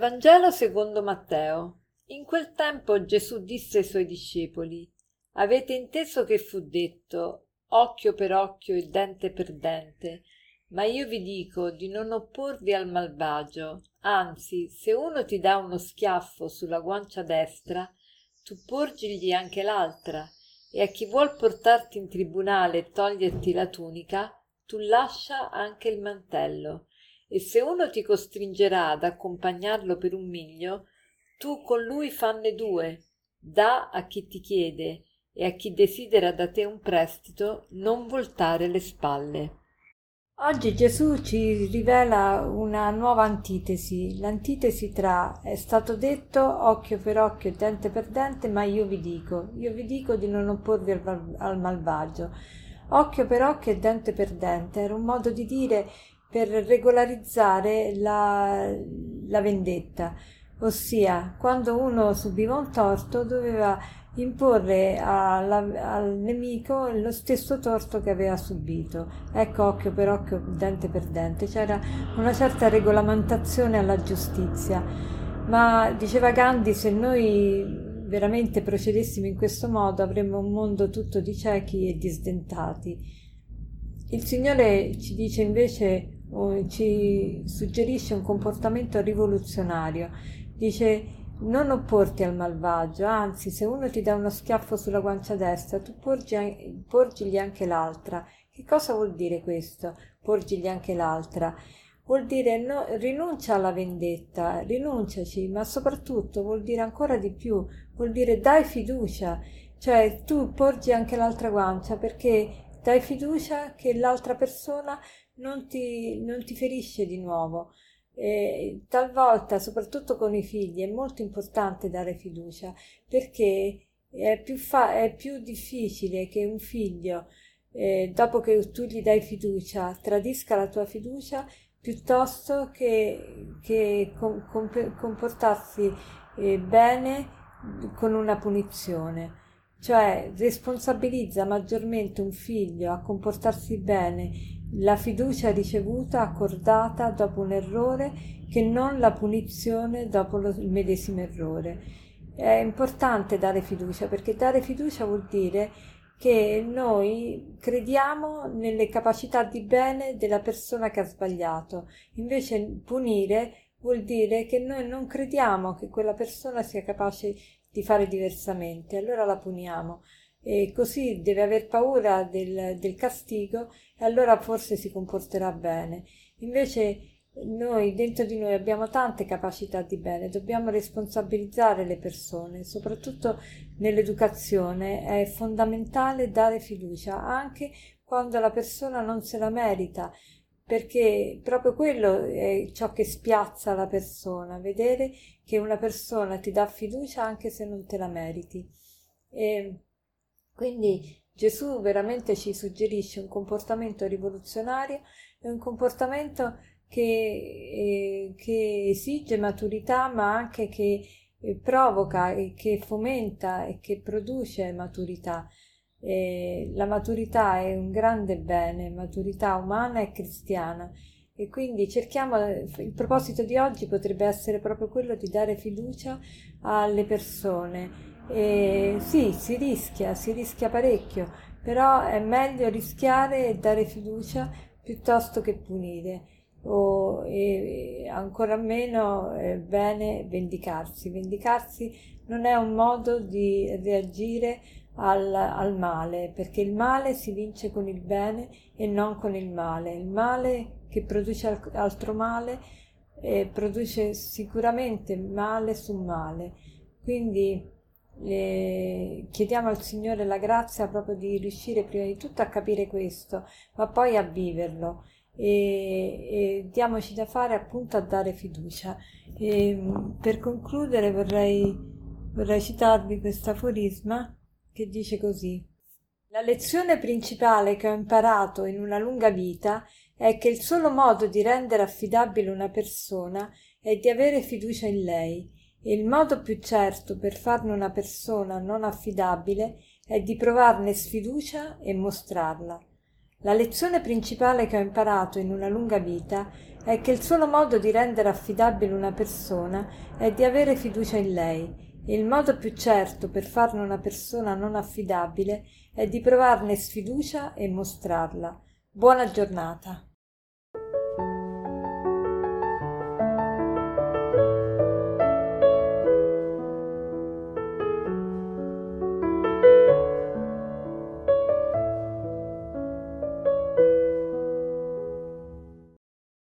Vangelo secondo Matteo. In quel tempo Gesù disse ai suoi discepoli: Avete inteso che fu detto occhio per occhio e dente per dente, ma io vi dico di non opporvi al malvagio, anzi, se uno ti dà uno schiaffo sulla guancia destra, tu porgigli anche l'altra, e a chi vuol portarti in tribunale e toglierti la tunica, tu lascia anche il mantello e se uno ti costringerà ad accompagnarlo per un miglio, tu con lui fanne due, dà a chi ti chiede e a chi desidera da te un prestito non voltare le spalle. Oggi Gesù ci rivela una nuova antitesi, l'antitesi tra è stato detto occhio per occhio dente per dente, ma io vi dico, io vi dico di non opporvi al, al malvagio. Occhio per occhio e dente per dente era un modo di dire per regolarizzare la, la vendetta, ossia quando uno subiva un torto doveva imporre alla, al nemico lo stesso torto che aveva subito. Ecco occhio per occhio, dente per dente. C'era una certa regolamentazione alla giustizia. Ma diceva Gandhi, se noi veramente procedessimo in questo modo avremmo un mondo tutto di ciechi e di sdentati. Il Signore ci dice invece ci suggerisce un comportamento rivoluzionario. Dice non opporti al malvagio, anzi se uno ti dà uno schiaffo sulla guancia destra, tu porgi, porgigli anche l'altra. Che cosa vuol dire questo? Porgigli anche l'altra. Vuol dire no, rinuncia alla vendetta, rinunciaci, ma soprattutto vuol dire ancora di più, vuol dire dai fiducia, cioè tu porgi anche l'altra guancia perché dai fiducia che l'altra persona non ti, non ti ferisce di nuovo. Eh, talvolta, soprattutto con i figli, è molto importante dare fiducia perché è più, fa- è più difficile che un figlio, eh, dopo che tu gli dai fiducia, tradisca la tua fiducia piuttosto che, che com- com- comportarsi eh, bene con una punizione cioè responsabilizza maggiormente un figlio a comportarsi bene la fiducia ricevuta accordata dopo un errore che non la punizione dopo lo, il medesimo errore. È importante dare fiducia perché dare fiducia vuol dire che noi crediamo nelle capacità di bene della persona che ha sbagliato, invece punire vuol dire che noi non crediamo che quella persona sia capace di fare diversamente, allora la puniamo. E così deve aver paura del, del castigo e allora forse si comporterà bene. Invece noi dentro di noi abbiamo tante capacità di bene, dobbiamo responsabilizzare le persone, soprattutto nell'educazione. È fondamentale dare fiducia anche quando la persona non se la merita, perché proprio quello è ciò che spiazza la persona, vedere che una persona ti dà fiducia anche se non te la meriti. E quindi Gesù veramente ci suggerisce un comportamento rivoluzionario e un comportamento che, eh, che esige maturità ma anche che eh, provoca e che fomenta e che produce maturità. E la maturità è un grande bene, maturità umana e cristiana e quindi cerchiamo, il proposito di oggi potrebbe essere proprio quello di dare fiducia alle persone. E sì, si rischia, si rischia parecchio, però è meglio rischiare e dare fiducia piuttosto che punire. O, e, ancora meno è bene vendicarsi. Vendicarsi non è un modo di reagire al, al male, perché il male si vince con il bene e non con il male. Il male che produce altro male eh, produce sicuramente male su male. Quindi eh, chiediamo al Signore la grazia proprio di riuscire prima di tutto a capire questo, ma poi a viverlo e, e diamoci da fare appunto a dare fiducia. E, per concludere vorrei, vorrei citarvi questo aforisma che dice così. La lezione principale che ho imparato in una lunga vita è che il solo modo di rendere affidabile una persona è di avere fiducia in lei e il modo più certo per farne una persona non affidabile è di provarne sfiducia e mostrarla. La lezione principale che ho imparato in una lunga vita è che il solo modo di rendere affidabile una persona è di avere fiducia in lei. Il modo più certo per farne una persona non affidabile è di provarne sfiducia e mostrarla. Buona giornata.